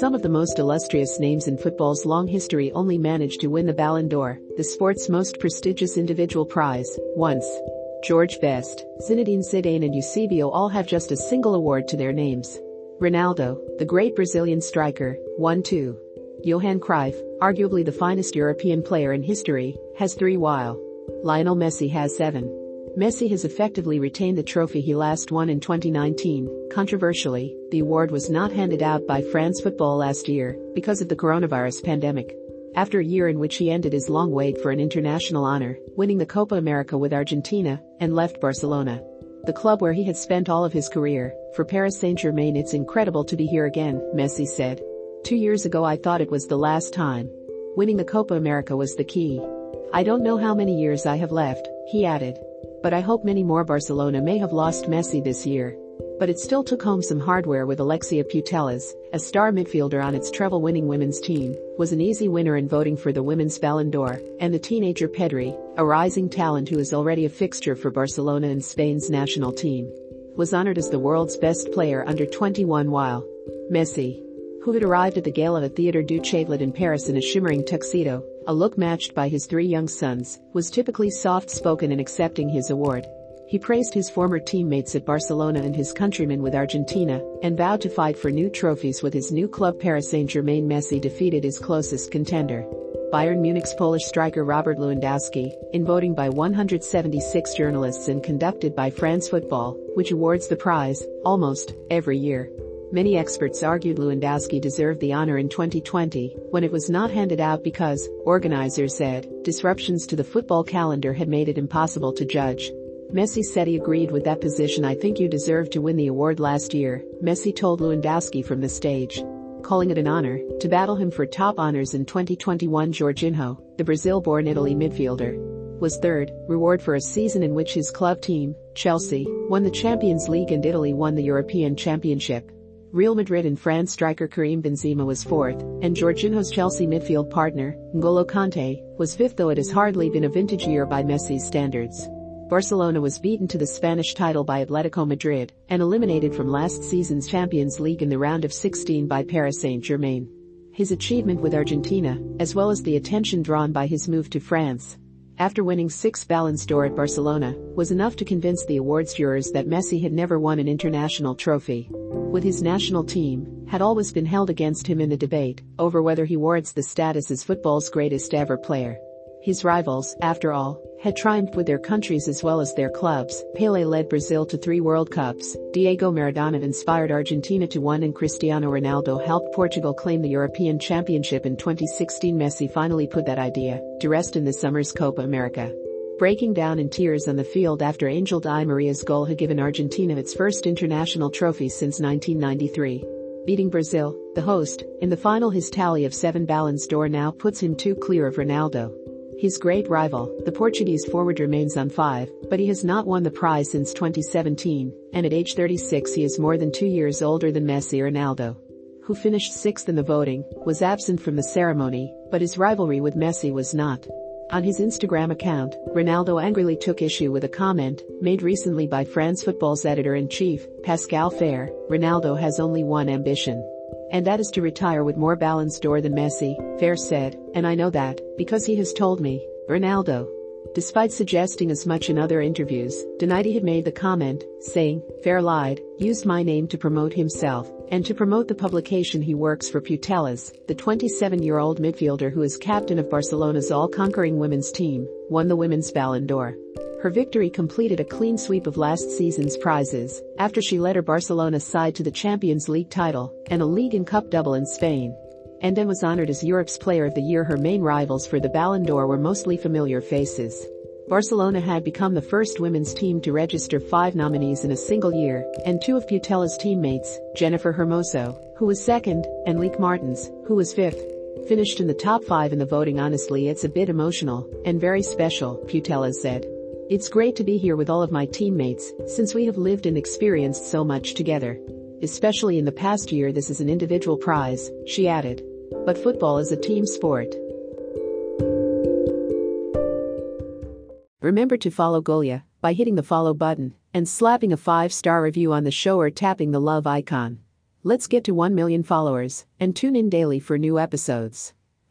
Some of the most illustrious names in football's long history only managed to win the Ballon d'Or, the sport's most prestigious individual prize, once. George Best, Zinedine Zidane and Eusebio all have just a single award to their names. Ronaldo, the great Brazilian striker, won two. Johan Cruyff, arguably the finest European player in history, has three while Lionel Messi has seven. Messi has effectively retained the trophy he last won in 2019. Controversially, the award was not handed out by France Football last year because of the coronavirus pandemic. After a year in which he ended his long wait for an international honor, winning the Copa America with Argentina, and left Barcelona. The club where he had spent all of his career, for Paris Saint-Germain it's incredible to be here again, Messi said. Two years ago I thought it was the last time. Winning the Copa America was the key. I don't know how many years I have left, he added. But I hope many more Barcelona may have lost Messi this year. But it still took home some hardware with Alexia Putellas, a star midfielder on its treble-winning women's team, was an easy winner in voting for the Women's Ballon d'Or, and the teenager Pedri, a rising talent who is already a fixture for Barcelona and Spain's national team, was honored as the world's best player under 21 while Messi, who had arrived at the gala at Theatre du Châtelet in Paris in a shimmering tuxedo, a look matched by his three young sons, was typically soft-spoken in accepting his award. He praised his former teammates at Barcelona and his countrymen with Argentina, and vowed to fight for new trophies with his new club Paris Saint-Germain Messi defeated his closest contender. Bayern Munich's Polish striker Robert Lewandowski, in voting by 176 journalists and conducted by France Football, which awards the prize, almost, every year. Many experts argued Lewandowski deserved the honor in 2020 when it was not handed out because, organizers said, disruptions to the football calendar had made it impossible to judge. Messi said he agreed with that position I think you deserved to win the award last year, Messi told Lewandowski from the stage. Calling it an honor, to battle him for top honors in 2021 Jorginho, the Brazil-born Italy midfielder, was third, reward for a season in which his club team, Chelsea, won the Champions League and Italy won the European Championship. Real Madrid and France striker Karim Benzema was fourth, and Jorginho's Chelsea midfield partner, N'Golo Kante, was fifth though it has hardly been a vintage year by Messi's standards. Barcelona was beaten to the Spanish title by Atletico Madrid and eliminated from last season's Champions League in the round of 16 by Paris Saint-Germain. His achievement with Argentina, as well as the attention drawn by his move to France, after winning six Ballons d'Or at Barcelona, was enough to convince the awards jurors that Messi had never won an international trophy. With his national team, had always been held against him in the debate over whether he warrants the status as football's greatest ever player. His rivals, after all, had triumphed with their countries as well as their clubs. Pele led Brazil to three World Cups, Diego Maradona inspired Argentina to one and Cristiano Ronaldo helped Portugal claim the European Championship in 2016 Messi finally put that idea to rest in the summer's Copa America. Breaking down in tears on the field after Angel Di Maria's goal had given Argentina its first international trophy since 1993. Beating Brazil, the host, in the final his tally of seven Ballons d'Or now puts him two clear of Ronaldo. His great rival, the Portuguese forward remains on five, but he has not won the prize since 2017, and at age 36 he is more than two years older than Messi Ronaldo. Who finished sixth in the voting, was absent from the ceremony, but his rivalry with Messi was not. On his Instagram account, Ronaldo angrily took issue with a comment made recently by France Football's editor-in-chief, Pascal Ferré, Ronaldo has only one ambition. And that is to retire with more Ballons d'Or than Messi, Ferré said, and I know that, because he has told me, Ronaldo. Despite suggesting as much in other interviews, denied he had made the comment, saying, Ferré lied, used my name to promote himself, and to promote the publication he works for Putellas, the 27-year-old midfielder who is captain of Barcelona's all-conquering women's team, won the Women's Ballon d'Or. Her victory completed a clean sweep of last season's prizes after she led her Barcelona side to the Champions League title and a League and Cup double in Spain. And then was honored as Europe's Player of the Year. Her main rivals for the Ballon d'Or were mostly familiar faces. Barcelona had become the first women's team to register five nominees in a single year, and two of Putellas' teammates, Jennifer Hermoso, who was second, and Lieke Martens, who was fifth, finished in the top five in the voting honestly it's a bit emotional, and very special, Putellas said. It's great to be here with all of my teammates, since we have lived and experienced so much together. Especially in the past year this is an individual prize, she added. But football is a team sport. Remember to follow Golia by hitting the follow button and slapping a 5-star review on the show or tapping the love icon. Let's get to 1 million followers and tune in daily for new episodes.